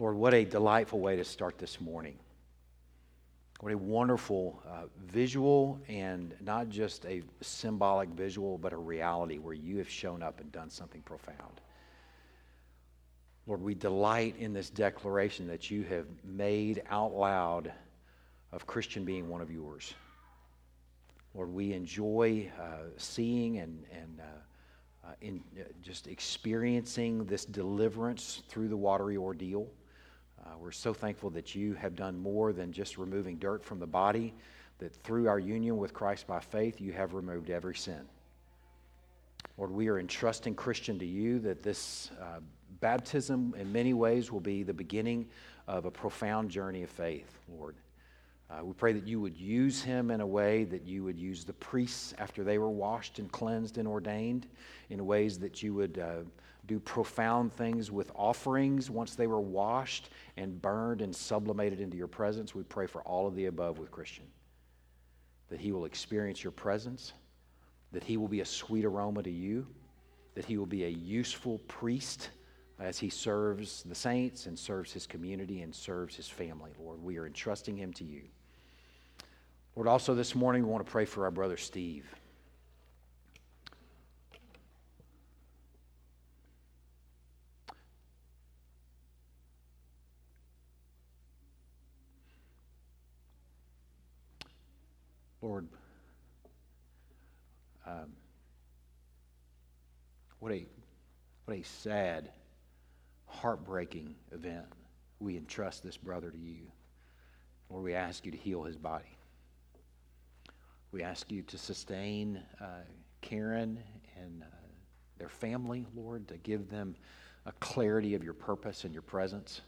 Lord, what a delightful way to start this morning. What a wonderful uh, visual, and not just a symbolic visual, but a reality where you have shown up and done something profound. Lord, we delight in this declaration that you have made out loud of Christian being one of yours. Lord, we enjoy uh, seeing and, and uh, uh, in, uh, just experiencing this deliverance through the watery ordeal. Uh, we're so thankful that you have done more than just removing dirt from the body, that through our union with Christ by faith, you have removed every sin. Lord, we are entrusting Christian to you that this uh, baptism, in many ways, will be the beginning of a profound journey of faith, Lord. Uh, we pray that you would use him in a way that you would use the priests after they were washed and cleansed and ordained, in ways that you would uh, do profound things with offerings once they were washed and burned and sublimated into your presence. We pray for all of the above with Christian. That he will experience your presence, that he will be a sweet aroma to you, that he will be a useful priest as he serves the saints and serves his community and serves his family, Lord. We are entrusting him to you. Lord, also this morning we want to pray for our brother Steve. Lord, um, what a what a sad, heartbreaking event. We entrust this brother to you. Lord, we ask you to heal his body. We ask you to sustain uh, Karen and uh, their family, Lord, to give them a clarity of your purpose and your presence.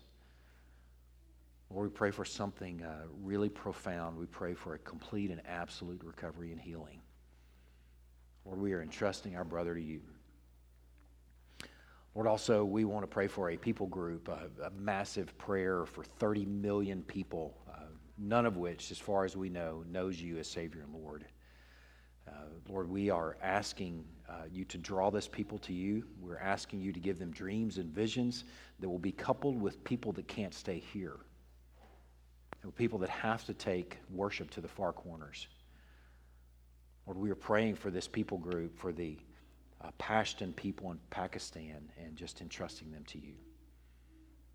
Lord, we pray for something uh, really profound. We pray for a complete and absolute recovery and healing. Lord, we are entrusting our brother to you. Lord, also, we want to pray for a people group, a, a massive prayer for 30 million people, uh, none of which, as far as we know, knows you as Savior and Lord. Uh, Lord, we are asking uh, you to draw this people to you. We're asking you to give them dreams and visions that will be coupled with people that can't stay here people that have to take worship to the far corners. Lord, we are praying for this people group, for the uh, Pashtun people in Pakistan, and just entrusting them to you.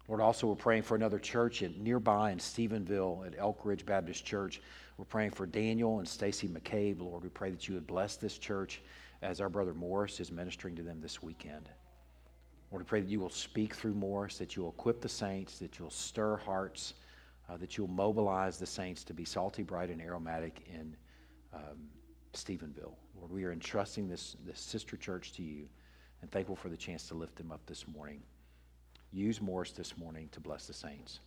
Lord, also we're praying for another church in, nearby in Stephenville at Elk Ridge Baptist Church. We're praying for Daniel and Stacy McCabe. Lord, we pray that you would bless this church as our brother Morris is ministering to them this weekend. Lord, we pray that you will speak through Morris, that you will equip the saints, that you'll stir hearts, uh, that you'll mobilize the saints to be salty, bright, and aromatic in um, Stephenville. Lord, we are entrusting this, this sister church to you and thankful for the chance to lift them up this morning. Use Morris this morning to bless the saints.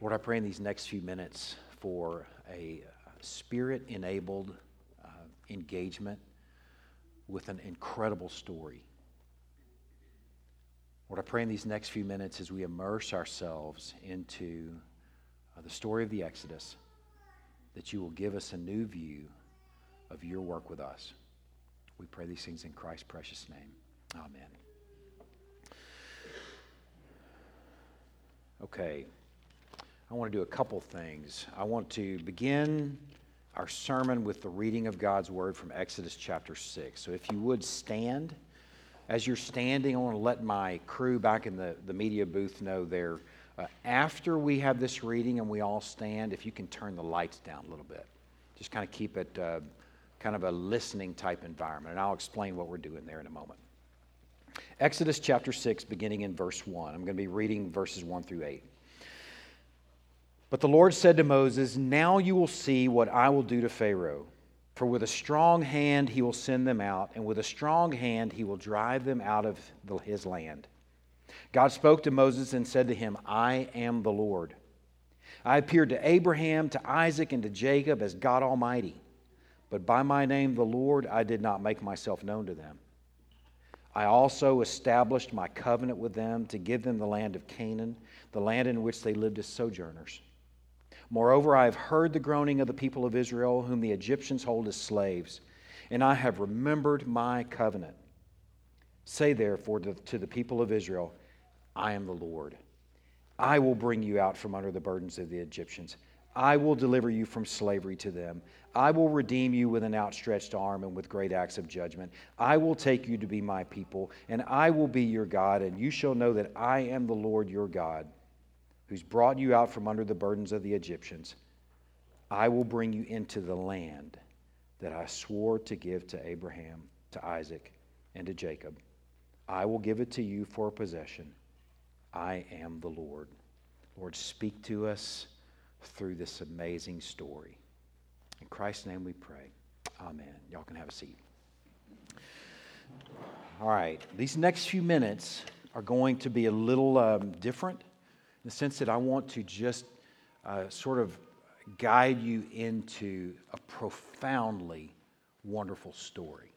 Lord, I pray in these next few minutes for a spirit enabled uh, engagement with an incredible story Lord, I pray in these next few minutes as we immerse ourselves into uh, the story of the Exodus that you will give us a new view of your work with us. We pray these things in Christ's precious name. Amen. Okay, I want to do a couple things. I want to begin our sermon with the reading of God's word from Exodus chapter 6. So if you would stand. As you're standing, I want to let my crew back in the, the media booth know there. Uh, after we have this reading and we all stand, if you can turn the lights down a little bit, just kind of keep it uh, kind of a listening type environment. And I'll explain what we're doing there in a moment. Exodus chapter 6, beginning in verse 1. I'm going to be reading verses 1 through 8. But the Lord said to Moses, Now you will see what I will do to Pharaoh. For with a strong hand he will send them out, and with a strong hand he will drive them out of the, his land. God spoke to Moses and said to him, I am the Lord. I appeared to Abraham, to Isaac, and to Jacob as God Almighty. But by my name, the Lord, I did not make myself known to them. I also established my covenant with them to give them the land of Canaan, the land in which they lived as sojourners. Moreover, I have heard the groaning of the people of Israel, whom the Egyptians hold as slaves, and I have remembered my covenant. Say therefore to the people of Israel, I am the Lord. I will bring you out from under the burdens of the Egyptians. I will deliver you from slavery to them. I will redeem you with an outstretched arm and with great acts of judgment. I will take you to be my people, and I will be your God, and you shall know that I am the Lord your God, who's brought you out from under the burdens of the Egyptians. I will bring you into the land that I swore to give to Abraham, to Isaac, and to Jacob. I will give it to you for a possession. I am the Lord. Lord, speak to us through this amazing story. In Christ's name we pray. Amen. Y'all can have a seat. All right, these next few minutes are going to be a little um, different the sense that I want to just uh, sort of guide you into a profoundly wonderful story.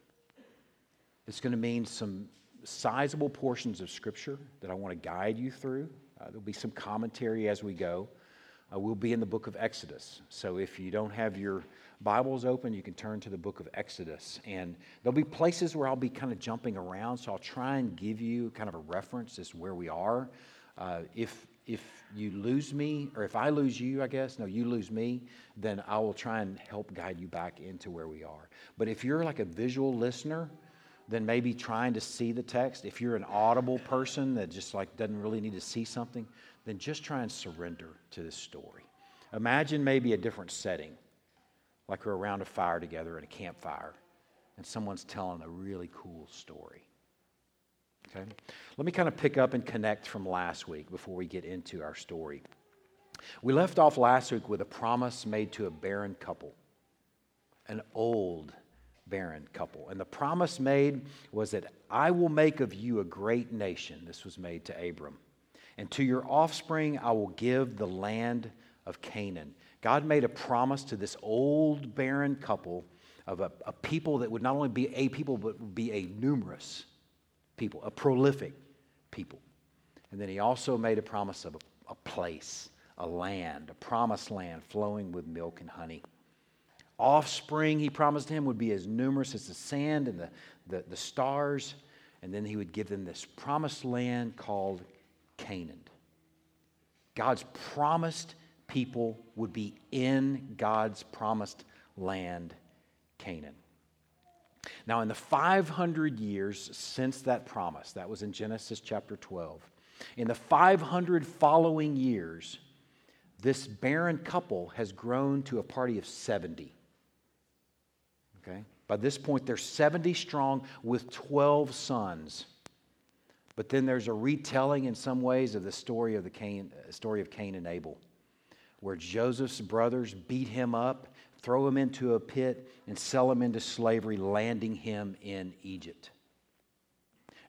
It's going to mean some sizable portions of Scripture that I want to guide you through. Uh, there'll be some commentary as we go. Uh, we'll be in the book of Exodus. So if you don't have your Bibles open, you can turn to the book of Exodus. And there'll be places where I'll be kind of jumping around. So I'll try and give you kind of a reference as to where we are. Uh, if if you lose me, or if I lose you, I guess, no, you lose me, then I will try and help guide you back into where we are. But if you're like a visual listener, then maybe trying to see the text. If you're an audible person that just like doesn't really need to see something, then just try and surrender to this story. Imagine maybe a different setting, like we're around a fire together at a campfire, and someone's telling a really cool story. Okay? Let me kind of pick up and connect from last week before we get into our story. We left off last week with a promise made to a barren couple, an old barren couple. And the promise made was that I will make of you a great nation. This was made to Abram. And to your offspring I will give the land of Canaan. God made a promise to this old barren couple of a, a people that would not only be a people, but would be a numerous people, a prolific people. And then he also made a promise of a, a place, a land, a promised land flowing with milk and honey offspring he promised him would be as numerous as the sand and the, the, the stars. And then he would give them this promised land called Canaan. God's promised people would be in God's promised land, Canaan. Now, in the 500 years since that promise, that was in Genesis chapter 12, in the 500 following years, this barren couple has grown to a party of 70. Okay? By this point, they're 70 strong with 12 sons. But then there's a retelling in some ways of the story of, the Cain, uh, story of Cain and Abel, where Joseph's brothers beat him up, throw him into a pit, and sell him into slavery, landing him in Egypt.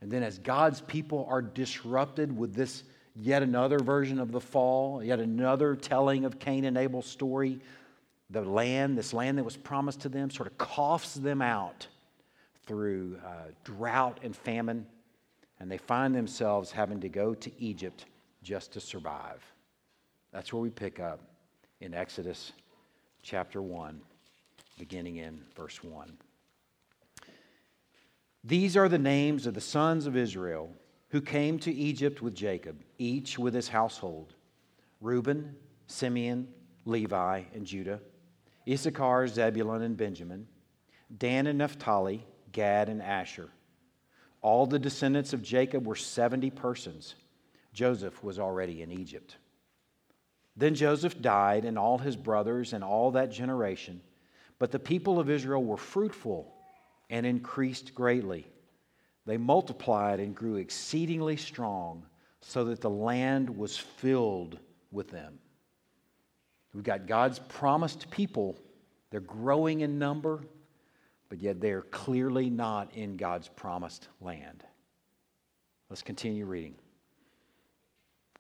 And then, as God's people are disrupted with this yet another version of the fall, yet another telling of Cain and Abel's story, the land, this land that was promised to them, sort of coughs them out through uh, drought and famine, and they find themselves having to go to Egypt just to survive. That's where we pick up in Exodus chapter 1, beginning in verse 1. These are the names of the sons of Israel who came to Egypt with Jacob, each with his household Reuben, Simeon, Levi, and Judah. Issachar, Zebulun, and Benjamin, Dan and Naphtali, Gad and Asher. All the descendants of Jacob were 70 persons. Joseph was already in Egypt. Then Joseph died, and all his brothers, and all that generation. But the people of Israel were fruitful and increased greatly. They multiplied and grew exceedingly strong, so that the land was filled with them. We've got God's promised people. They're growing in number, but yet they're clearly not in God's promised land. Let's continue reading.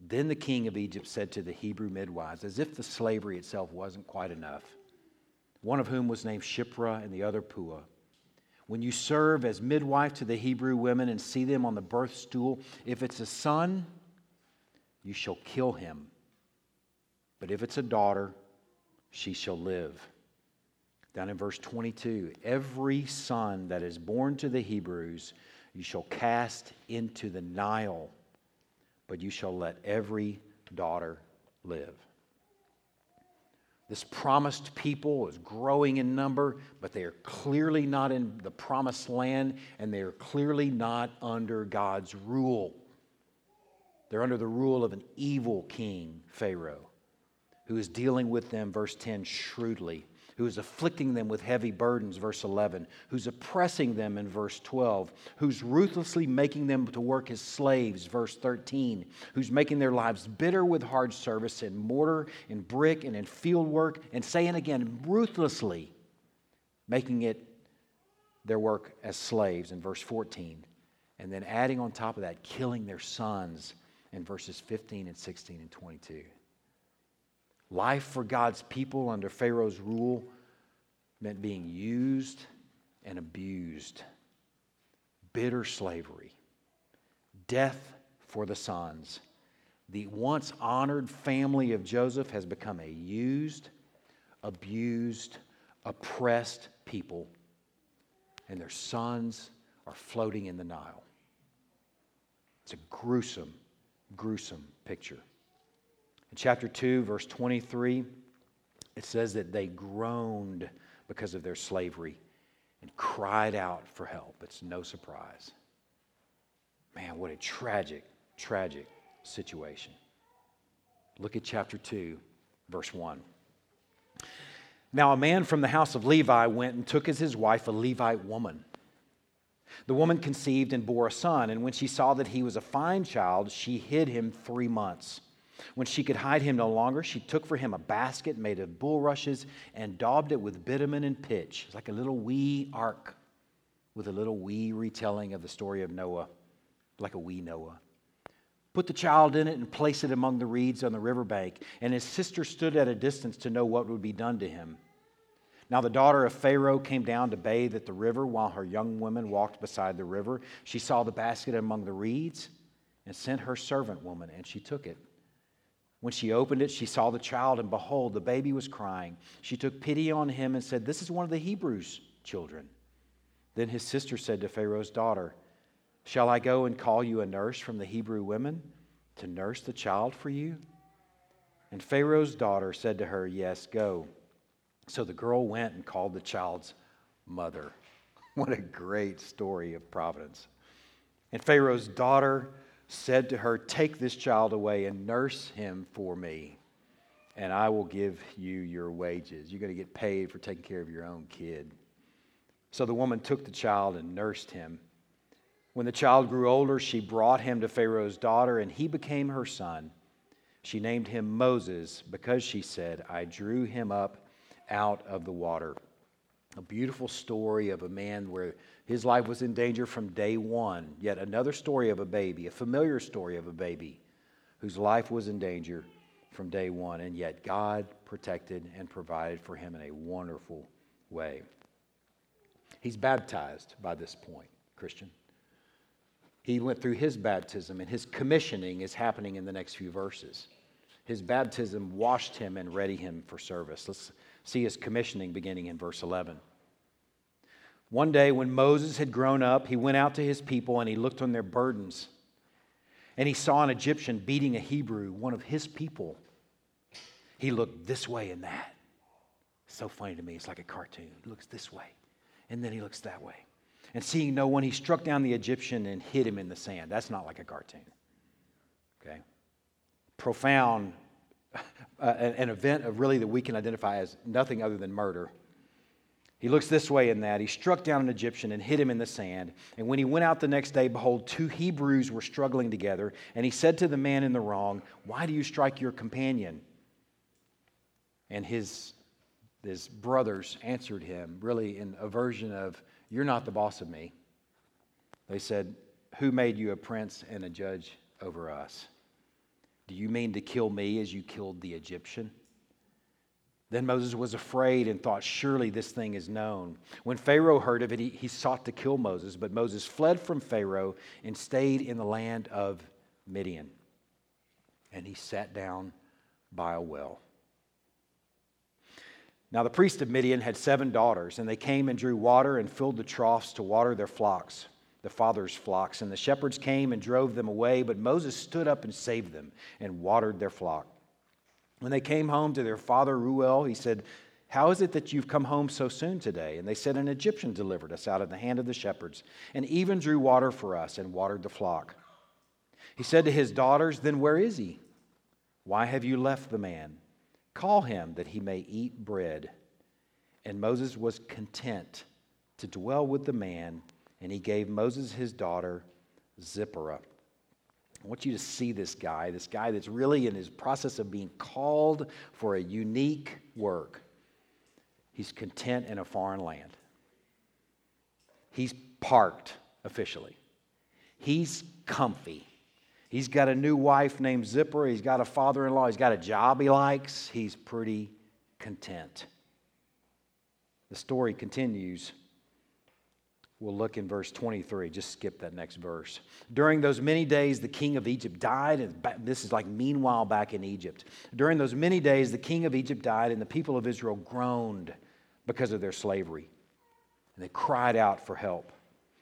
Then the king of Egypt said to the Hebrew midwives, as if the slavery itself wasn't quite enough, one of whom was named Shiphrah and the other Puah. When you serve as midwife to the Hebrew women and see them on the birth stool, if it's a son, you shall kill him. But if it's a daughter, she shall live. Down in verse 22, every son that is born to the Hebrews, you shall cast into the Nile but you shall let every daughter live. This promised people is growing in number, but they are clearly not in the promised land, and they are clearly not under God's rule. They're under the rule of an evil king, Pharaoh, who is dealing with them, verse 10, shrewdly who is afflicting them with heavy burdens, verse 11, who's oppressing them in verse 12, who's ruthlessly making them to work as slaves, verse 13, who's making their lives bitter with hard service in mortar, in brick, and in field work, and saying again, ruthlessly making it their work as slaves in verse 14. And then adding on top of that, killing their sons in verses 15 and 16 and 22. Life for God's people under Pharaoh's rule meant being used and abused, bitter slavery, death for the sons. The once honored family of Joseph has become a used, abused, oppressed people, and their sons are floating in the Nile. It's a gruesome, gruesome picture. Chapter 2, verse 23, it says that they groaned because of their slavery and cried out for help. It's no surprise. Man, what a tragic, tragic situation. Look at chapter 2, verse 1. Now, a man from the house of Levi went and took as his wife a Levite woman. The woman conceived and bore a son, and when she saw that he was a fine child, she hid him three months. When she could hide him no longer, she took for him a basket made of bulrushes and daubed it with bitumen and pitch. It's like a little wee ark with a little wee retelling of the story of Noah, like a wee Noah. Put the child in it and place it among the reeds on the riverbank. And his sister stood at a distance to know what would be done to him. Now the daughter of Pharaoh came down to bathe at the river while her young women walked beside the river. She saw the basket among the reeds and sent her servant woman, and she took it. When she opened it, she saw the child, and behold, the baby was crying. She took pity on him and said, This is one of the Hebrews' children. Then his sister said to Pharaoh's daughter, Shall I go and call you a nurse from the Hebrew women to nurse the child for you? And Pharaoh's daughter said to her, Yes, go. So the girl went and called the child's mother. What a great story of providence. And Pharaoh's daughter said to her, Take this child away and nurse him for me, and I will give you your wages. You're going to get paid for taking care of your own kid. So the woman took the child and nursed him. When the child grew older, she brought him to Pharaoh's daughter, and he became her son. She named him Moses because she said, I drew him up out of the water. A beautiful story of a man where his life was in danger from day one. Yet another story of a baby, a familiar story of a baby whose life was in danger from day one. And yet God protected and provided for him in a wonderful way. He's baptized by this point, Christian. He went through his baptism, and his commissioning is happening in the next few verses. His baptism washed him and ready him for service. Let's see his commissioning beginning in verse 11. One day, when Moses had grown up, he went out to his people and he looked on their burdens. And he saw an Egyptian beating a Hebrew, one of his people. He looked this way and that. So funny to me. It's like a cartoon. He looks this way, and then he looks that way. And seeing no one, he struck down the Egyptian and hid him in the sand. That's not like a cartoon. Okay? profound, uh, an event of really that we can identify as nothing other than murder. He looks this way in that. He struck down an Egyptian and hid him in the sand. And when he went out the next day, behold, two Hebrews were struggling together. And he said to the man in the wrong, Why do you strike your companion? And his, his brothers answered him, really in a version of, You're not the boss of me. They said, Who made you a prince and a judge over us? Do you mean to kill me as you killed the Egyptian? Then Moses was afraid and thought, Surely this thing is known. When Pharaoh heard of it, he, he, sought to kill Moses, but Moses fled from Pharaoh and stayed in the land of Midian. And he sat down by a well. Now, the priest of Midian had seven daughters, and they came and drew water and filled the troughs to water their flocks, the father's flocks. And the shepherds came and drove them away, but Moses stood up and saved them and watered their flock. When they came home to their father Reuel, he said, How is it that you've come home so soon today? And they said, An Egyptian delivered us out of the hand of the shepherds, and even drew water for us and watered the flock. He said to his daughters, Then where is he? Why have you left the man? Call him that he may eat bread. And Moses was content to dwell with the man, and he gave Moses his daughter Zipporah. I want you to see this guy, this guy that's really in his process of being called for a unique work. He's content in a foreign land. He's parked officially. He's comfy. He's got a new wife named Zipper. He's got a father in law. He's got a job he likes. He's pretty content. The story continues We'll look in verse 23. Just skip that next verse. During those many days, the king of Egypt died. And this is like meanwhile back in Egypt. During those many days, the king of Egypt died, and the people of Israel groaned because of their slavery. And they cried out for help.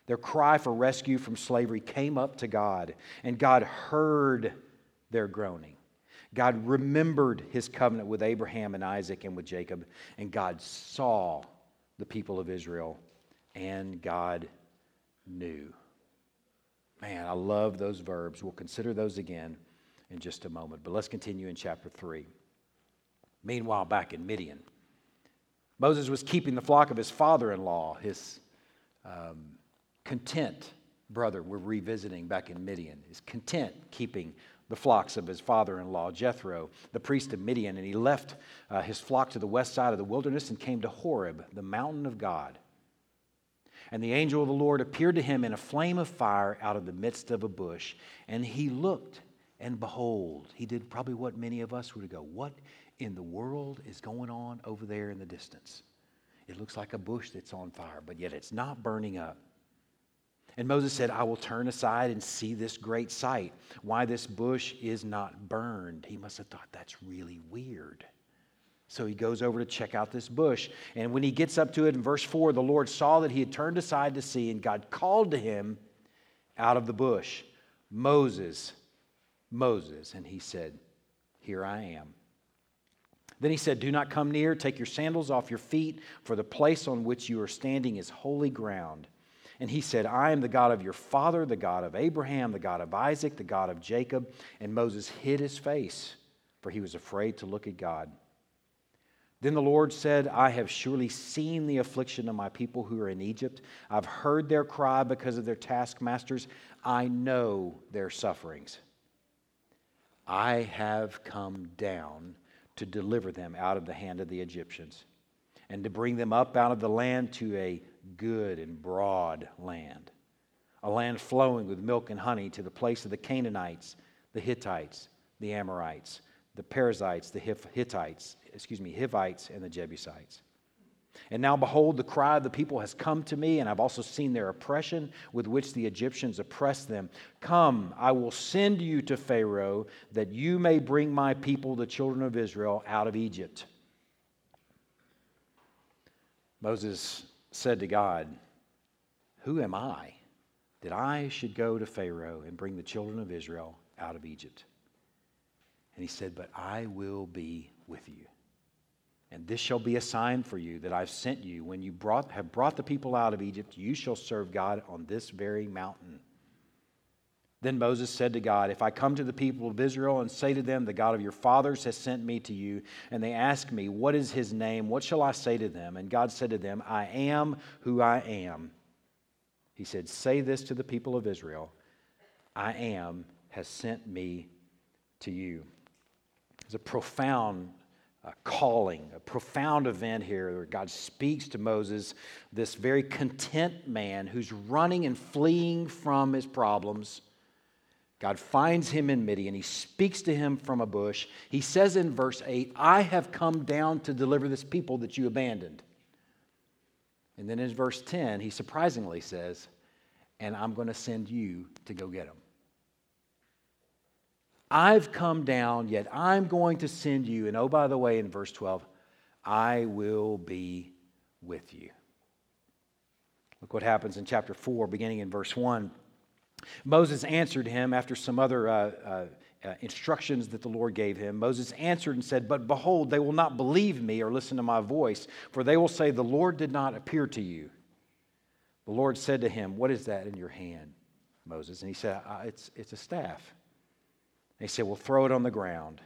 Their cry for rescue from slavery came up to God, and God heard their groaning. God remembered his covenant with Abraham and Isaac and with Jacob, and God saw the people of Israel and God knew. Man, I love those verbs. We'll consider those again in just a moment. But let's continue in chapter 3. Meanwhile, back in Midian, Moses was keeping the flock of his father in law, his um, content brother, we're revisiting back in Midian, is content keeping the flocks of his father in law, Jethro, the priest of Midian. And he left uh, his flock to the west side of the wilderness and came to Horeb, the mountain of God. And the angel of the Lord appeared to him in a flame of fire out of the midst of a bush. And he looked, and behold, he did probably what many of us would go, What in the world is going on over there in the distance? It looks like a bush that's on fire, but yet it's not burning up. And Moses said, I will turn aside and see this great sight, why this bush is not burned. He must have thought that's really weird. So he goes over to check out this bush. And when he gets up to it in verse 4, the Lord saw that he had turned aside to see, and God called to him out of the bush, Moses, Moses. And he said, Here I am. Then he said, Do not come near, take your sandals off your feet, for the place on which you are standing is holy ground. And he said, I am the God of your father, the God of Abraham, the God of Isaac, the God of Jacob. And Moses hid his face, for he was afraid to look at God. Then the Lord said, I have surely seen the affliction of my people who are in Egypt. I've heard their cry because of their taskmasters. I know their sufferings. I have come down to deliver them out of the hand of the Egyptians and to bring them up out of the land to a good and broad land, a land flowing with milk and honey to the place of the Canaanites, the Hittites, the Amorites the Perizzites, the Hittites, excuse me, Hivites, and the Jebusites. And now, behold, the cry of the people has come to me, and I've also seen their oppression with which the Egyptians oppress them. Come, I will send you to Pharaoh, that you may bring my people, the children of Israel, out of Egypt. Moses said to God, Who am I that I should go to Pharaoh and bring the children of Israel out of Egypt? And he said, But I will be with you. And this shall be a sign for you that I've sent you. When you brought, have brought the people out of Egypt, you shall serve God on this very mountain. Then Moses said to God, If I come to the people of Israel and say to them, The God of your fathers has sent me to you, and they ask me, What is his name? What shall I say to them? And God said to them, I am who I am. He said, Say this to the people of Israel I am has sent me to you. It's a profound uh, calling, a profound event here where God speaks to Moses, this very content man who's running and fleeing from his problems God finds him in Midian. He speaks to him from a bush. He says in verse 8, I have come down to deliver this people that you abandoned. And then in verse 10, he surprisingly says, And I'm going to send you to go get them. I've come down, yet I'm going to send you. And oh, by the way, in verse 12, I will be with you. Look what happens in chapter 4, beginning in verse 1. Moses answered him after some other uh, uh, uh, instructions that the Lord gave him. Moses answered and said, But behold, they will not believe me or listen to my voice, for they will say, The Lord did not appear to you. The Lord said to him, What is that in your hand, Moses? And he said, uh, it's, it's a staff. He said, Well, throw it on the ground.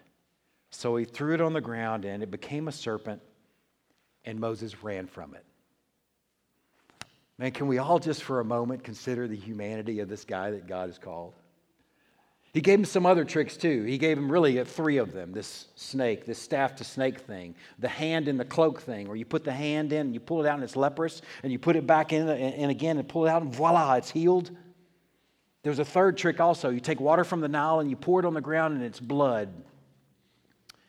So he threw it on the ground, and it became a serpent, and Moses ran from it. Man, can we all just for a moment consider the humanity of this guy that God has called? He gave him some other tricks too. He gave him really three of them this snake, this staff to snake thing, the hand in the cloak thing, where you put the hand in and you pull it out and it's leprous, and you put it back in and again and pull it out and voila, it's healed. There's a third trick also. You take water from the Nile and you pour it on the ground and it's blood.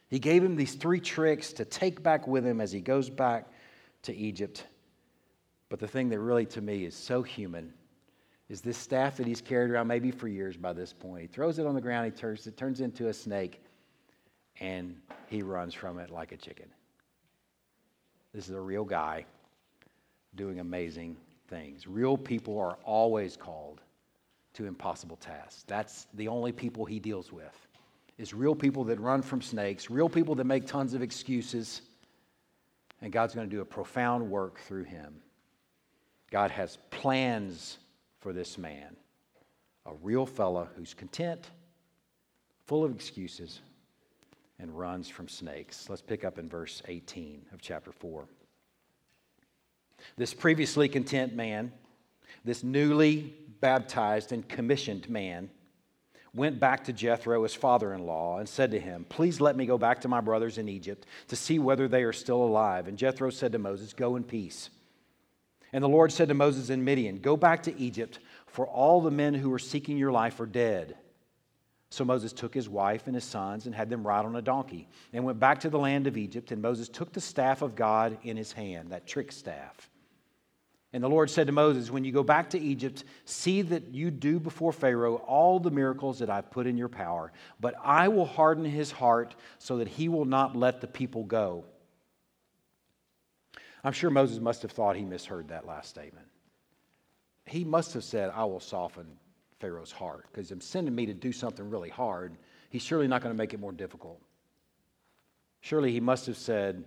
He gave him these three tricks to take back with him as he goes back to Egypt. But the thing that really, to me, is so human is this staff that he's carried around maybe for years by this point. He throws it on the ground, he turns it turns into a snake, and he runs from it like a chicken. This is a real guy doing amazing things. Real people are always called to impossible tasks. That's the only people he deals with. Is real people that run from snakes, real people that make tons of excuses, and God's going to do a profound work through him. God has plans for this man a real fella who's content, full of excuses, and runs from snakes. Let's pick up in verse 18 of chapter 4. This previously content man, this newly baptized and commissioned man, went back to Jethro, his father in law, and said to him, Please let me go back to my brothers in Egypt to see whether they are still alive. And Jethro said to Moses, Go in peace. And the Lord said to Moses in Midian, Go back to Egypt, for all the men who are seeking your life are dead. So Moses took his wife and his sons and had them ride on a donkey and went back to the land of Egypt. And Moses took the staff of God in his hand, that trick staff. And the Lord said to Moses, When you go back to Egypt, see that you do before Pharaoh all the miracles that I've put in your power. But I will harden his heart so that he will not let the people go. I'm sure Moses must have thought he misheard that last statement. He must have said, I will soften Pharaoh's heart because I'm sending me to do something really hard. He's surely not going to make it more difficult. Surely he must have said,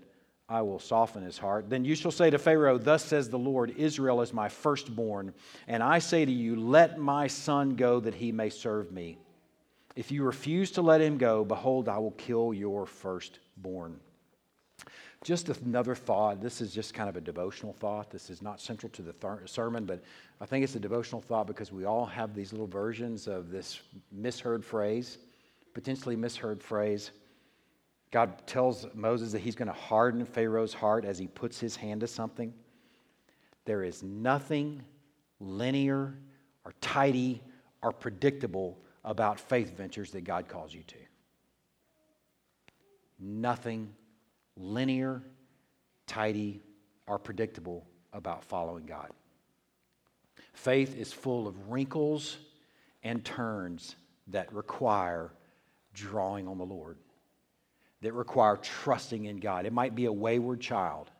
I will soften his heart. Then you shall say to Pharaoh, Thus says the Lord, Israel is my firstborn. And I say to you, Let my son go that he may serve me. If you refuse to let him go, behold, I will kill your firstborn. Just another thought. This is just kind of a devotional thought. This is not central to the th- sermon, but I think it's a devotional thought because we all have these little versions of this misheard phrase, potentially misheard phrase. God tells Moses that he's going to harden Pharaoh's heart as he puts his hand to something. There is nothing linear or tidy or predictable about faith ventures that God calls you to. Nothing linear, tidy, or predictable about following God. Faith is full of wrinkles and turns that require drawing on the Lord, that require trusting in God. It might be a wayward child.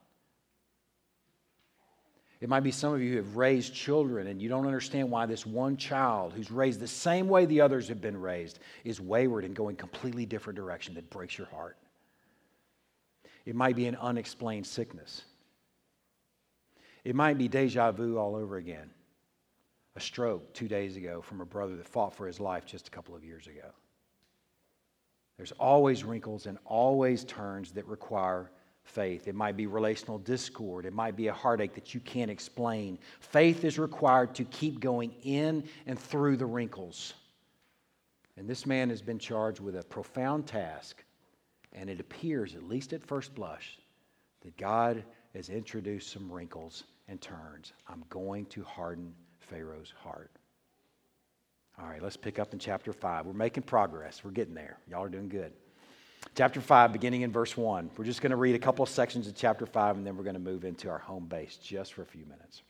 It might be some of you who have raised children and you don't understand why this one child who's raised the same way the others have been raised is wayward and going completely different direction that breaks your heart. It might be an unexplained sickness. It might be deja vu all over again. a stroke two days ago from a brother that fought for his life just a couple of years ago. There's always wrinkles and always turns that require faith. It might be relational discord. It might be a heartache that you can't explain. Faith is required to keep going in and through the wrinkles. And this man has been charged with a profound task, and it appears, at least at first blush, that God has introduced some wrinkles and turns. I'm going to harden Pharaoh's heart. All right, let's pick up in chapter 5. We're making progress. We're getting there. Y'all are doing good. Chapter 5, beginning in verse 1. We're just going to read a couple of sections of chapter 5, and then we're going to move into our home base just for a few minutes.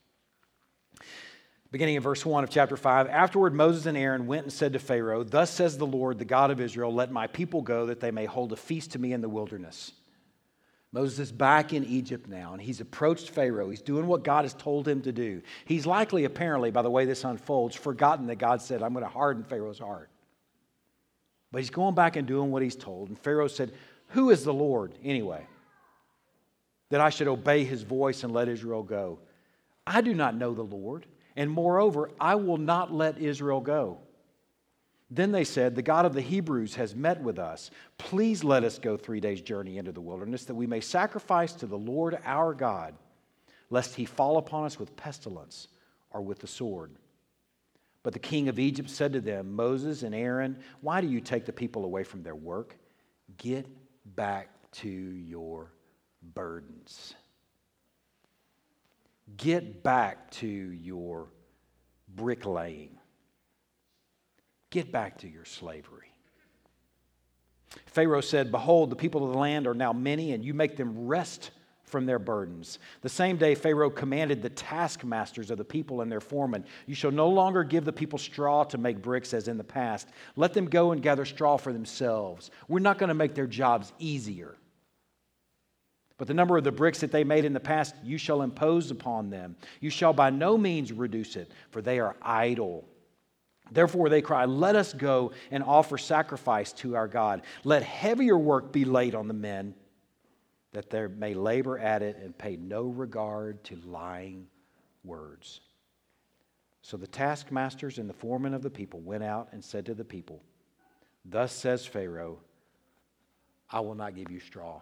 Beginning in verse 1 of chapter 5 Afterward, Moses and Aaron went and said to Pharaoh, Thus says the Lord, the God of Israel, let my people go that they may hold a feast to me in the wilderness. Moses is back in Egypt now, and he's approached Pharaoh. He's doing what God has told him to do. He's likely, apparently, by the way this unfolds, forgotten that God said, I'm going to harden Pharaoh's heart. But he's going back and doing what he's told. And Pharaoh said, Who is the Lord, anyway, that I should obey his voice and let Israel go? I do not know the Lord, and moreover, I will not let Israel go. Then they said, The God of the Hebrews has met with us. Please let us go three days' journey into the wilderness, that we may sacrifice to the Lord our God, lest he fall upon us with pestilence or with the sword. But the king of Egypt said to them, Moses and Aaron, why do you take the people away from their work? Get back to your burdens. Get back to your bricklaying. Get back to your slavery. Pharaoh said, Behold, the people of the land are now many, and you make them rest from their burdens. The same day, Pharaoh commanded the taskmasters of the people and their foremen, You shall no longer give the people straw to make bricks as in the past. Let them go and gather straw for themselves. We're not going to make their jobs easier. But the number of the bricks that they made in the past, you shall impose upon them. You shall by no means reduce it, for they are idle. Therefore, they cry, Let us go and offer sacrifice to our God. Let heavier work be laid on the men, that they may labor at it and pay no regard to lying words. So the taskmasters and the foremen of the people went out and said to the people, Thus says Pharaoh, I will not give you straw.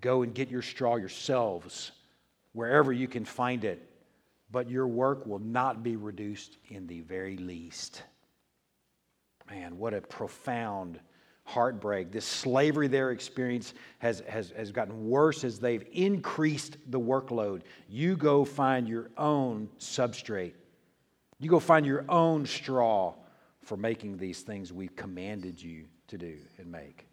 Go and get your straw yourselves, wherever you can find it but your work will not be reduced in the very least. Man, what a profound heartbreak. This slavery their experience has, has, has gotten worse as they've increased the workload. You go find your own substrate. You go find your own straw for making these things we've commanded you to do and make.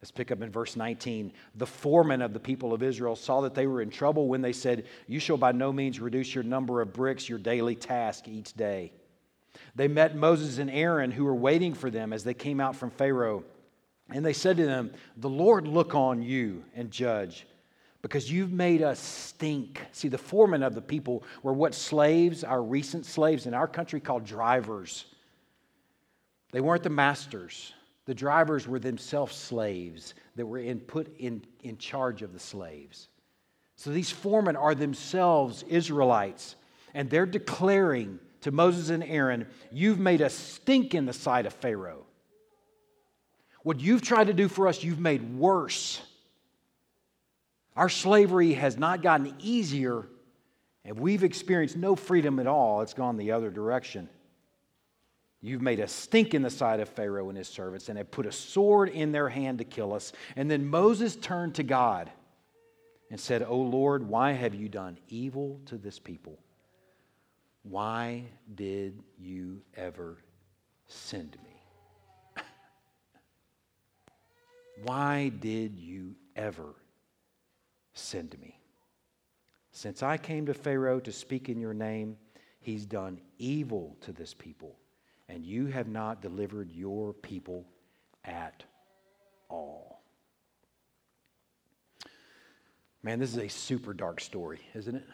Let's pick up in verse 19. The foreman of the people of Israel saw that they were in trouble when they said, You shall by no means reduce your number of bricks, your daily task each day. They met Moses and Aaron, who were waiting for them as they came out from Pharaoh. And they said to them, The Lord look on you and judge, because you've made us stink. See, the foremen of the people were what slaves, our recent slaves in our country, called drivers. They weren't the masters. The drivers were themselves slaves that were in, put in, in charge of the slaves. So these foremen are themselves Israelites, and they're declaring to Moses and Aaron, You've made us stink in the sight of Pharaoh. What you've tried to do for us, you've made worse. Our slavery has not gotten easier, and we've experienced no freedom at all. It's gone the other direction. You've made a stink in the sight of Pharaoh and his servants, and have put a sword in their hand to kill us. And then Moses turned to God and said, O Lord, why have you done evil to this people? Why did you ever send me? why did you ever send me? Since I came to Pharaoh to speak in your name, he's done evil to this people and you have not delivered your people at all. Man, this is a super dark story, isn't it?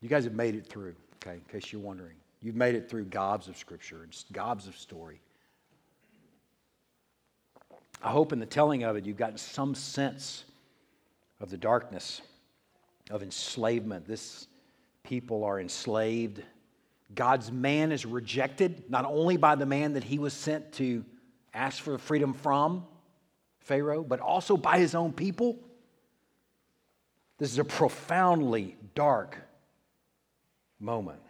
You guys have made it through, okay, in case you're wondering. You've made it through gobs of scripture and gobs of story. I hope in the telling of it, you've gotten some sense of the darkness of enslavement. This people are enslaved. God's man is rejected, not only by the man that he was sent to ask for freedom from, Pharaoh, but also by his own people. This is a profoundly dark moment.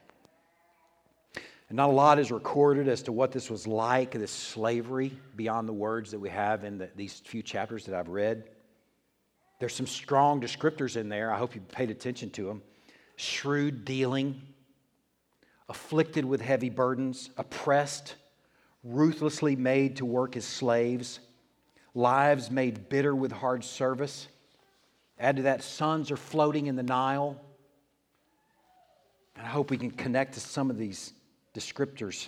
And not a lot is recorded as to what this was like, this slavery, beyond the words that we have in the, these few chapters that I've read. There's some strong descriptors in there. I hope you paid attention to them. Shrewd dealing, afflicted with heavy burdens, oppressed, ruthlessly made to work as slaves, lives made bitter with hard service. Add to that, sons are floating in the Nile. And I hope we can connect to some of these descriptors.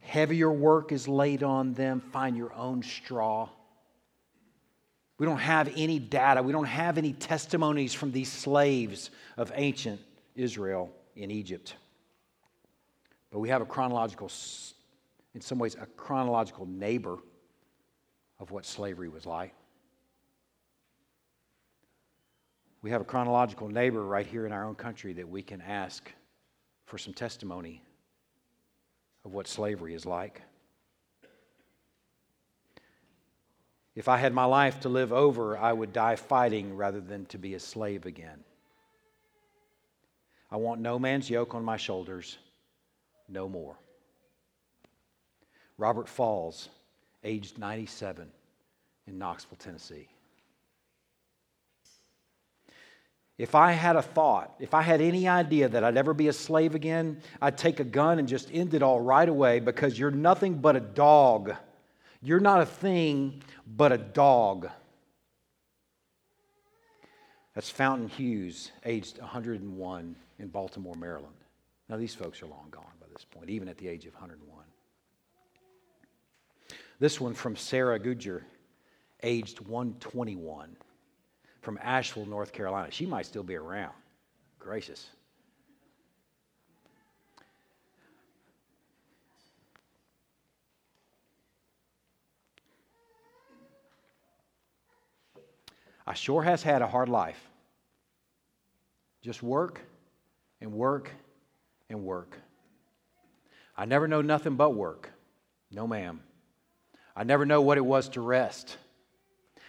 Heavier work is laid on them. Find your own straw. We don't have any data, we don't have any testimonies from these slaves of ancient Israel in Egypt. But we have a chronological, in some ways, a chronological neighbor of what slavery was like. We have a chronological neighbor right here in our own country that we can ask for some testimony of what slavery is like. If I had my life to live over, I would die fighting rather than to be a slave again. I want no man's yoke on my shoulders, no more. Robert Falls, aged 97, in Knoxville, Tennessee. If I had a thought, if I had any idea that I'd ever be a slave again, I'd take a gun and just end it all right away because you're nothing but a dog. You're not a thing but a dog. That's Fountain Hughes, aged 101 in Baltimore, Maryland. Now, these folks are long gone this point, even at the age of 101. This one from Sarah Gudger, aged 121 from Asheville, North Carolina. She might still be around. Gracious. I sure has had a hard life. Just work and work and work. I never know nothing but work. No, ma'am. I never know what it was to rest.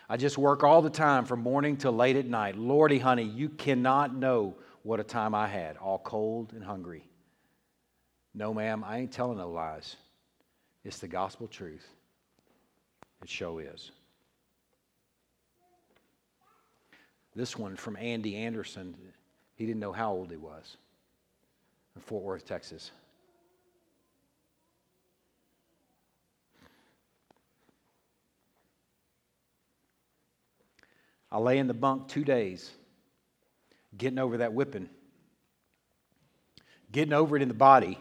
I just work all the time from morning till late at night. Lordy, honey, you cannot know what a time I had, all cold and hungry. No, ma'am, I ain't telling no lies. It's the gospel truth. It show is. This one from Andy Anderson, he didn't know how old he was in Fort Worth, Texas. I lay in the bunk two days, getting over that whipping, getting over it in the body,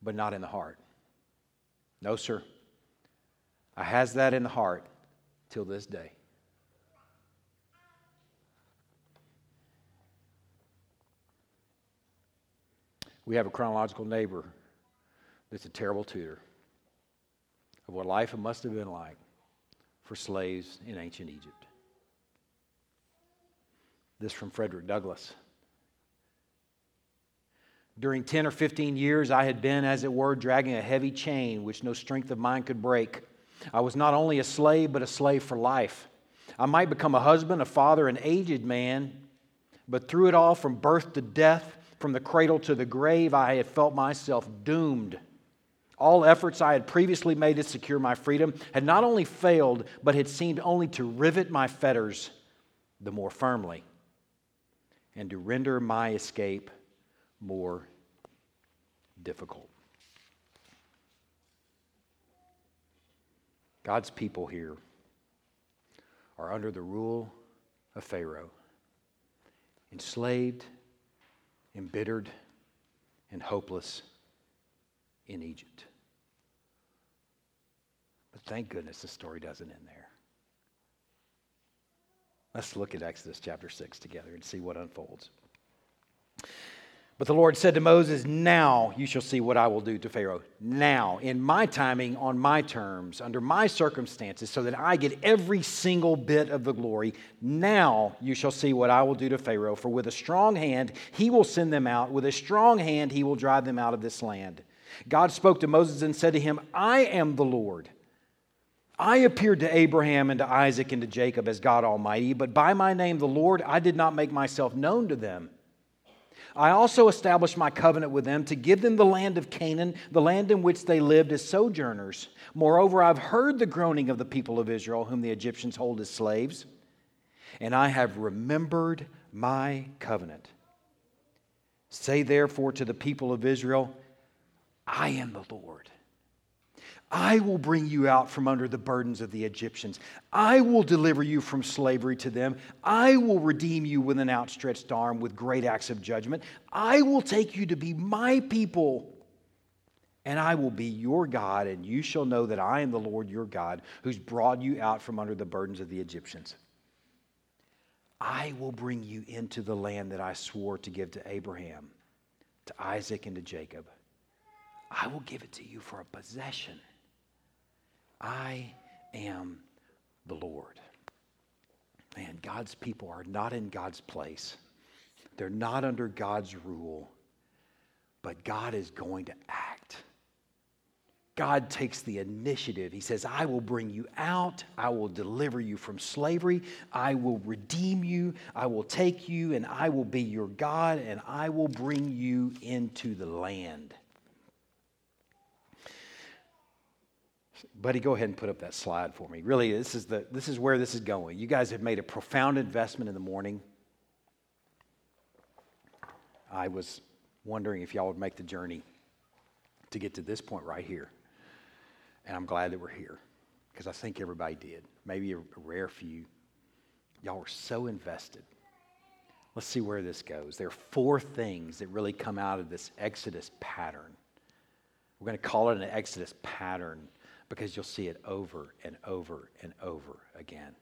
but not in the heart. No, sir. I has that in the heart till this day. We have a chronological neighbor that's a terrible tutor of what life must have been like for slaves in ancient Egypt. This from Frederick Douglass. During 10 or 15 years, I had been, as it were, dragging a heavy chain which no strength of mine could break. I was not only a slave, but a slave for life. I might become a husband, a father, an aged man, but through it all, from birth to death, from the cradle to the grave, I had felt myself doomed. All efforts I had previously made to secure my freedom had not only failed, but had seemed only to rivet my fetters the more firmly and to render my escape more difficult. God's people here are under the rule of Pharaoh, enslaved, embittered, and hopeless in Egypt. But thank goodness the story doesn't end there. Let's look at Exodus chapter 6 together and see what unfolds. But the Lord said to Moses, Now you shall see what I will do to Pharaoh. Now, in my timing, on my terms, under my circumstances, so that I get every single bit of the glory. Now you shall see what I will do to Pharaoh. For with a strong hand he will send them out. With a strong hand he will drive them out of this land. God spoke to Moses and said to him, I am the Lord. I appeared to Abraham and to Isaac and to Jacob as God Almighty, but by my name, the Lord, I did not make myself known to them. I also established my covenant with them to give them the land of Canaan, the land in which they lived as sojourners. Moreover, I've heard the groaning of the people of Israel, whom the Egyptians hold as slaves, and I have remembered my covenant. Say therefore to the people of Israel, I am the Lord. I will bring you out from under the burdens of the Egyptians. I will deliver you from slavery to them. I will redeem you with an outstretched arm with great acts of judgment. I will take you to be my people, and I will be your God, and you shall know that I am the Lord your God, who's brought you out from under the burdens of the Egyptians. I will bring you into the land that I swore to give to Abraham, to Isaac, and to Jacob. I will give it to you for a possession. I am the Lord. Man, God's people are not in God's place. They're not under God's rule, but God is going to act. God takes the initiative. He says, I will bring you out. I will deliver you from slavery. I will redeem you. I will take you, and I will be your God, and I will bring you into the land. Buddy, go ahead and put up that slide for me. Really, this is, the, this is where this is going. You guys have made a profound investment in the morning. I was wondering if y'all would make the journey to get to this point right here. And I'm glad that we're here because I think everybody did. Maybe a, rare few. Y'all were so invested. Let's see where this goes. There are four things that really come out of this Exodus pattern. We're going to call it an Exodus pattern because you'll see it over and over and over again.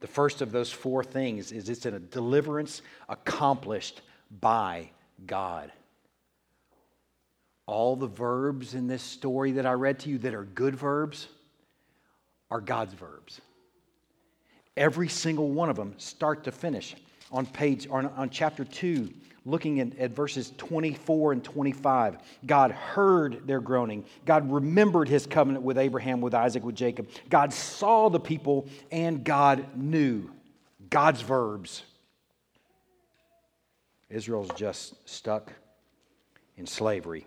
The first of those four things is it's a deliverance accomplished by God. All the verbs in this story that I read to you that are good verbs are God's verbs. Every single one of them, start to finish. On page, on, on chapter 2, looking at, at, verses 24 and 25. God heard their groaning. God remembered his covenant with Abraham, with Isaac, with Jacob. God saw the people, and God knew. God's verbs. Israel's just stuck in slavery.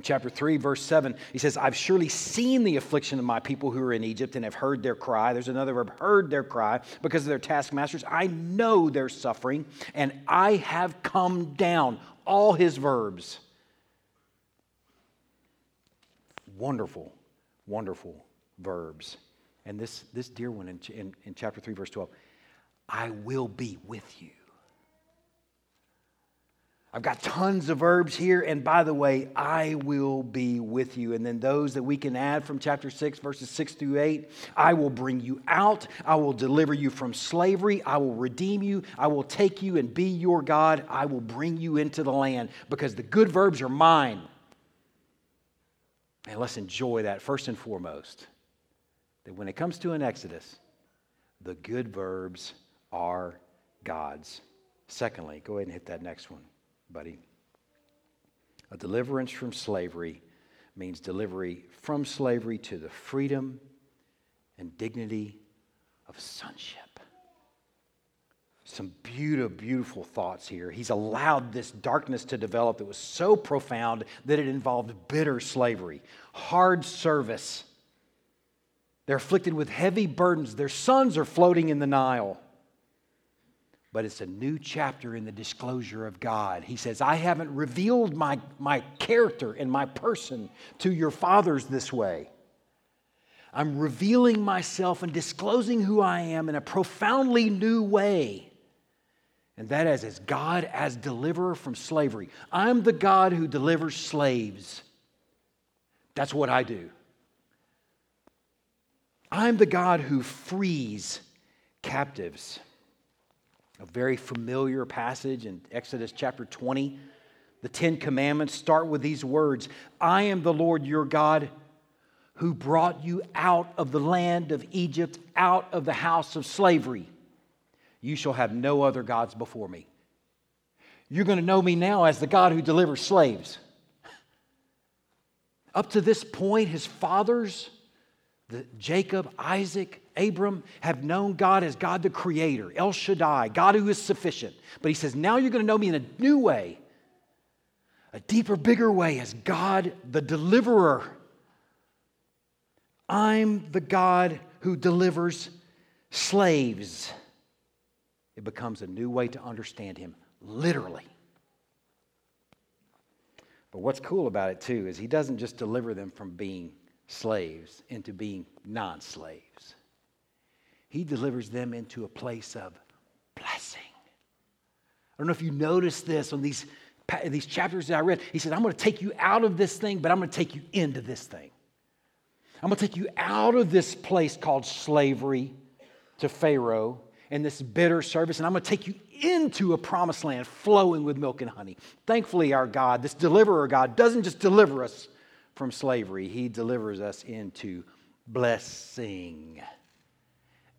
In chapter 3, verse 7, he says, I've surely seen the affliction of my people who are in Egypt and have heard their cry. There's another verb, heard their cry because of their taskmasters. I know their suffering, and I have come down. All his verbs. Wonderful, wonderful verbs. And this, this dear one in, in, in chapter 3, verse 12, I will be with you. I've got tons of verbs here, and by the way, I will be with you. And then those that we can add from chapter 6, verses 6 through 8 I will bring you out, I will deliver you from slavery, I will redeem you, I will take you and be your God, I will bring you into the land because the good verbs are mine. And let's enjoy that first and foremost. That when it comes to an Exodus, the good verbs are God's. Secondly, go ahead and hit that next one buddy. A deliverance from slavery means delivery from slavery to the freedom and dignity of sonship. Some beautiful, beautiful thoughts here. He's allowed this darkness to develop that was so profound that it involved bitter slavery, hard service. They're afflicted with heavy burdens. Their sons are floating in the Nile but it's a new chapter in the disclosure of God. He says, I haven't revealed my, my character and my person to your fathers this way. I'm revealing myself and disclosing who I am in a profoundly new way. And that is as God as deliverer from slavery. I'm the God who delivers slaves. That's what I do. I'm the God who frees captives. A very familiar passage in Exodus chapter 20. The Ten Commandments start with these words I am the Lord your God who brought you out of the land of Egypt, out of the house of slavery. You shall have no other gods before me. You're going to know me now as the God who delivers slaves. Up to this point, his fathers, the Jacob, Isaac, Abram, have known God as God the Creator, El Shaddai, God who is sufficient. But he says, now you're going to know me in a new way, a deeper, bigger way as God the Deliverer. I'm the God who delivers slaves. It becomes a new way to understand him, literally. But what's cool about it, too, is he doesn't just deliver them from being slaves into being non slaves, he delivers them into a place of blessing. I don't know if you noticed this on these, these chapters that I read. He said, I'm going to take you out of this thing, but I'm going to take you into this thing. I'm going to take you out of this place called slavery to Pharaoh and this bitter service, and I'm going to take you into a promised land flowing with milk and honey. Thankfully, our God, this deliverer God, doesn't just deliver us from slavery, He delivers us into blessing.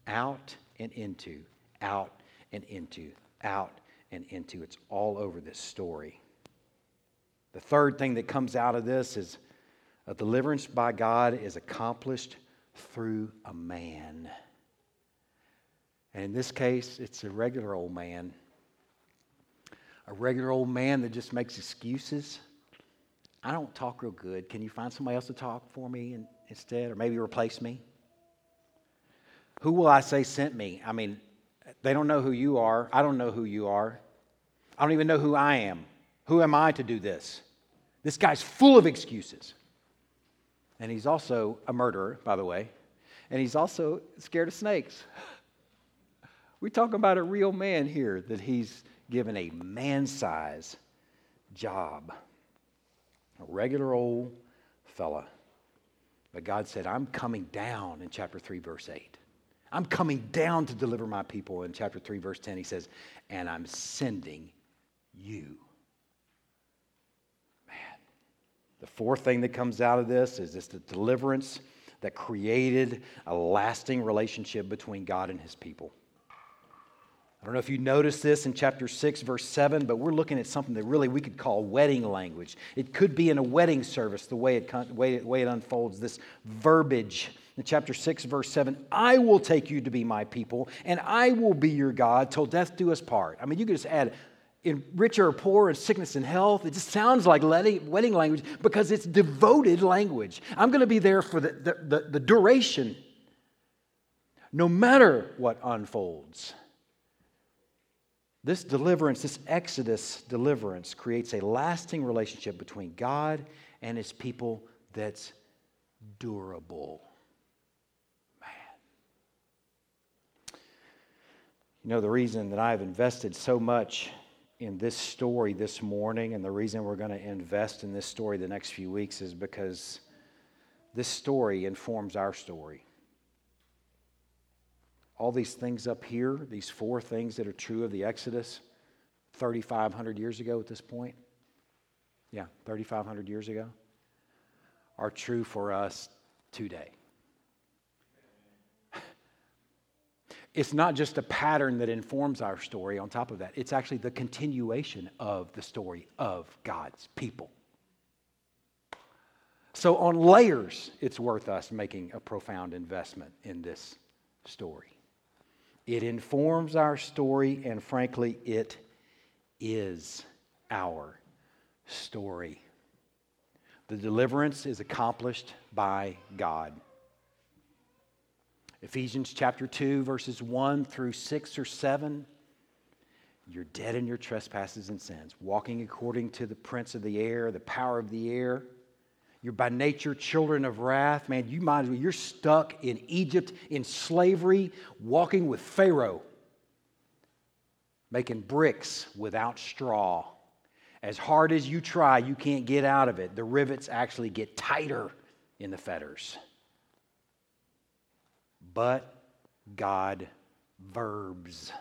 Out and into, out and into, out and into. It's all over this story. The third thing that comes out of this is a deliverance by God is accomplished through a man. And in this case, it's a regular old man. A regular old man that just makes excuses. I don't talk real good. Can you find somebody else to talk for me instead, or maybe replace me? Who will I say sent me? I mean, they don't know who you are. I don't know who you are. I don't even know who I am. Who am I to do this? This guy's full of excuses. And he's also a murderer, by the way. And he's also scared of snakes. We're talking about a real man here that he's given a man size job. A regular old fella. But God said, I'm coming down in chapter 3, verse 8. I'm coming down to deliver my people. In chapter 3, verse 10, he says, and I'm sending you. Man. The fourth thing that comes out of this is this the deliverance that created a lasting relationship between God and his people. I don't know if you noticed this in chapter 6, verse 7, but we're looking at something that really we could call wedding language. It could be in a wedding service, the way it, way, way it unfolds, this verbiage. In chapter 6, verse 7, I will take you to be my people, and I will be your God till death do us part. I mean, you could just add in rich or poor, in sickness and health. It just sounds like wedding language because it's devoted language. I'm going to be there for the, the, the, the duration, no matter what unfolds. This deliverance, this Exodus deliverance, creates a lasting relationship between God and his people that's durable. Man. You know, the reason that I've invested so much in this story this morning, and the reason we're going to invest in this story the next few weeks is because this story informs our story. All these things up here, these four things that are true of the Exodus 3,500 years ago at this point, yeah, 3,500 years ago, are true for us today. It's not just a pattern that informs our story on top of that, it's actually the continuation of the story of God's people. So, on layers, it's worth us making a profound investment in this story. It informs our story, and frankly, it is our story. The deliverance is accomplished by God. Ephesians chapter 2, verses 1 through 6 or 7. You're dead in your trespasses and sins, walking according to the prince of the air, the power of the air. You're by nature children of wrath. Man, you might as well, you're stuck in Egypt in slavery, walking with Pharaoh, making bricks without straw. As hard as you try, you can't get out of it. The rivets actually get tighter in the fetters but God verbs.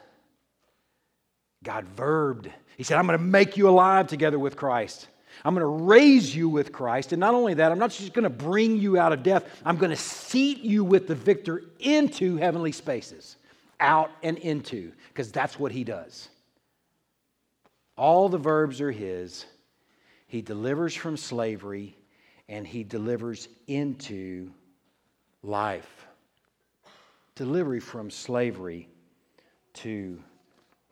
God verbed. He said, I'm going to make you alive together with Christ. I'm going to raise you with Christ. And not only that, I'm not just going to bring you out of death, I'm going to seat you with the victor into heavenly spaces, out and into, because that's what he does. All the verbs are his. He delivers from slavery and he delivers into life. Delivery from slavery to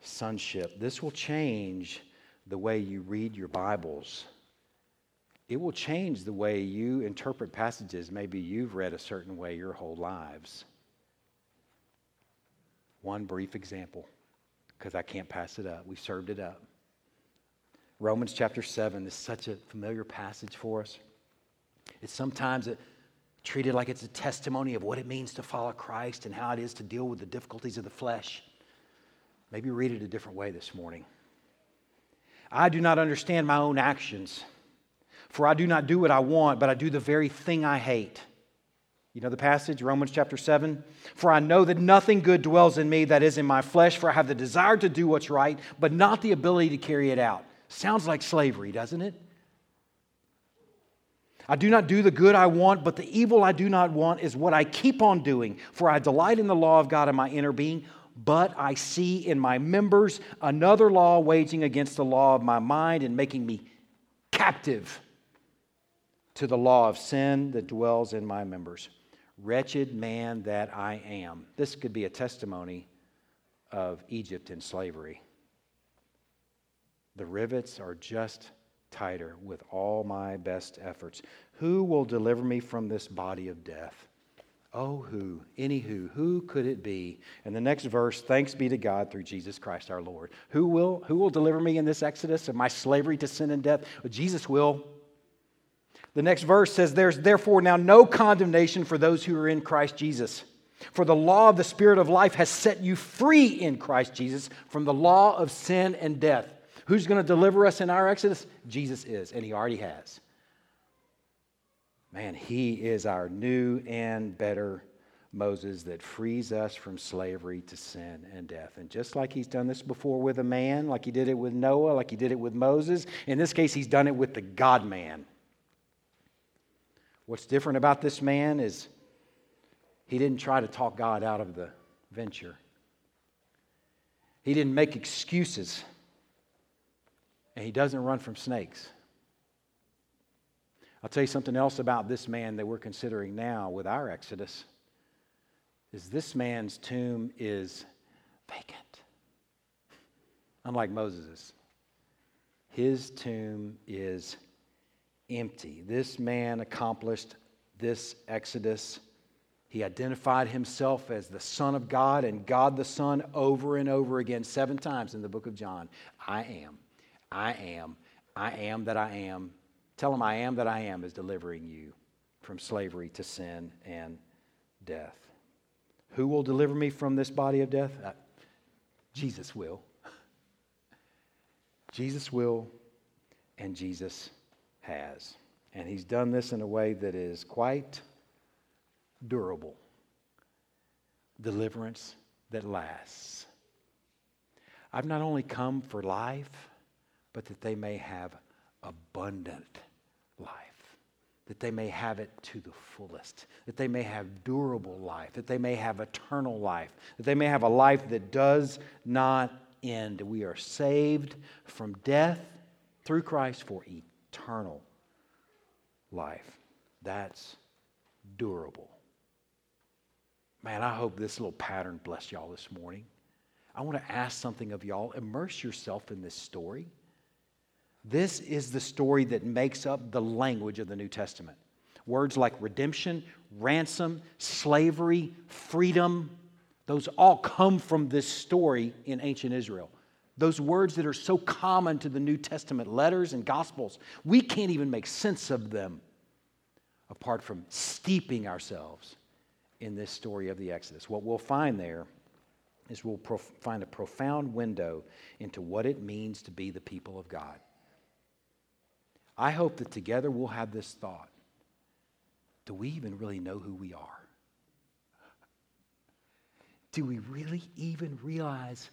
sonship. This will change the way you read your Bibles. It will change the way you interpret passages. Maybe you've read a certain way your whole lives. One brief example, because I can't pass it up. We served it up. Romans chapter 7 is such a familiar passage for us. It's sometimes a, treated like it's a testimony of what it means to follow Christ and how it is to deal with the difficulties of the flesh. Maybe read it a different way this morning. I do not understand my own actions, for I do not do what I want, but I do the very thing I hate. You know the passage, Romans chapter 7? For I know that nothing good dwells in me that is in my flesh, for I have the desire to do what's right, but not the ability to carry it out. Sounds like slavery, doesn't it? I do not do the good I want, but the evil I do not want is what I keep on doing. For I delight in the law of God in my inner being, but I see in my members another law waging against the law of my mind and making me captive to the law of sin that dwells in my members. Wretched man that I am. This could be a testimony of Egypt in slavery. The rivets are just tighter with all my best efforts. Who will deliver me from this body of death? Oh, who? Anywho, who who could it be? And the next verse, thanks be to God through Jesus Christ our Lord. Who will, who will deliver me in this exodus of my slavery to sin and death? Well, Jesus will. The next verse says, There's therefore now no condemnation for those who are in Christ Jesus. For the law of the Spirit of life has set you free in Christ Jesus from the law of sin and death. Who's going to deliver us in our exodus? Jesus is, and he already has. Man, he is our new and better Moses that frees us from slavery to sin and death. And just like he's done this before with a man, like he did it with Noah, like he did it with Moses, in this case, he's done it with the God man. What's different about this man is he didn't try to talk God out of the venture, he didn't make excuses and he doesn't run from snakes. I'll tell you something else about this man that we're considering now with our Exodus is this man's tomb is vacant. Unlike Moses's. His tomb is empty. This man accomplished this Exodus. He identified himself as the Son of God and God the Son over and over again, seven times in the book of John. I am. I am, I am that I am. Tell him I am that I am is delivering you from slavery to sin and death. Who will deliver me from this body of death? Uh, Jesus will. Jesus will, and Jesus has. And he's done this in a way that is quite durable. Deliverance that lasts. I've not only come for life, but that they may have abundant that they may have it to the fullest, that they may have durable life, that they may have eternal life, that they may have a life that does not end. We are saved from death through Christ for eternal life. That's durable. Man, I hope this little pattern blessed y'all this morning. I want to ask something of y'all. Immerse yourself in this story. This is the story that makes up the language of the New Testament. Words like redemption, ransom, slavery, freedom, those all come from this story in ancient Israel. Those words that are so common to the New Testament letters and Gospels, we can't even make sense of them apart from steeping ourselves in this story of the Exodus. What we'll find there is we'll prof- find a profound window into what it means to be the people of God. I hope that together we'll have this thought do we even really know who we are? Do we really even realize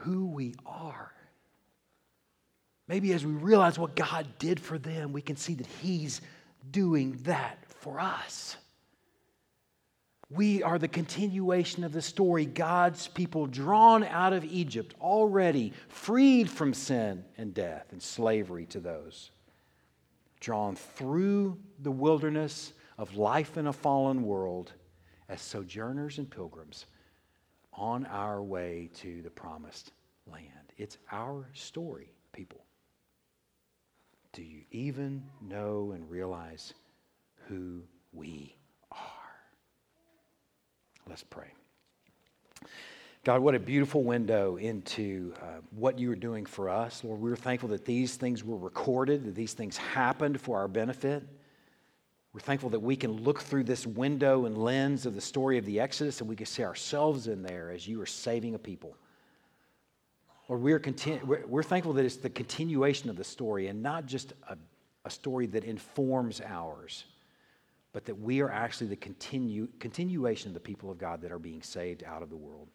who we are. Maybe as we realize what God did for them, we can see that He's doing that for us. We are the continuation of the story. God's people drawn out of Egypt, already freed from sin and death and slavery to those. Drawn through the wilderness of life in a fallen world as sojourners and pilgrims on our way to the promised land. It's our story, people. Do you even know and realize who we are? Let's pray. God, what a beautiful window into uh, what you are doing for us. Lord, we're thankful that these things were recorded, that these things happened for our benefit. We're thankful that we can look through this window and lens of the story of the Exodus and we can see ourselves in there as you are saving a people. Lord, we're, content, we're, we're thankful that it's the continuation of the story and not just a, a story that informs ours but that we are actually the continue, continuation of the people of God that are being saved out of the world.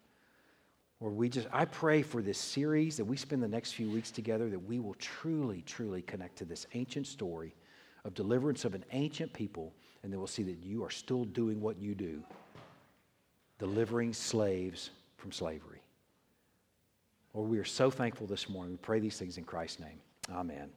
Or we just, I pray for this series that we spend the next few weeks together that we will truly, truly connect to this ancient story of deliverance of an ancient people, and then we'll see that you are still doing what you do, delivering slaves from slavery. Lord, we are so thankful this morning. We pray these things in Christ's name. Amen.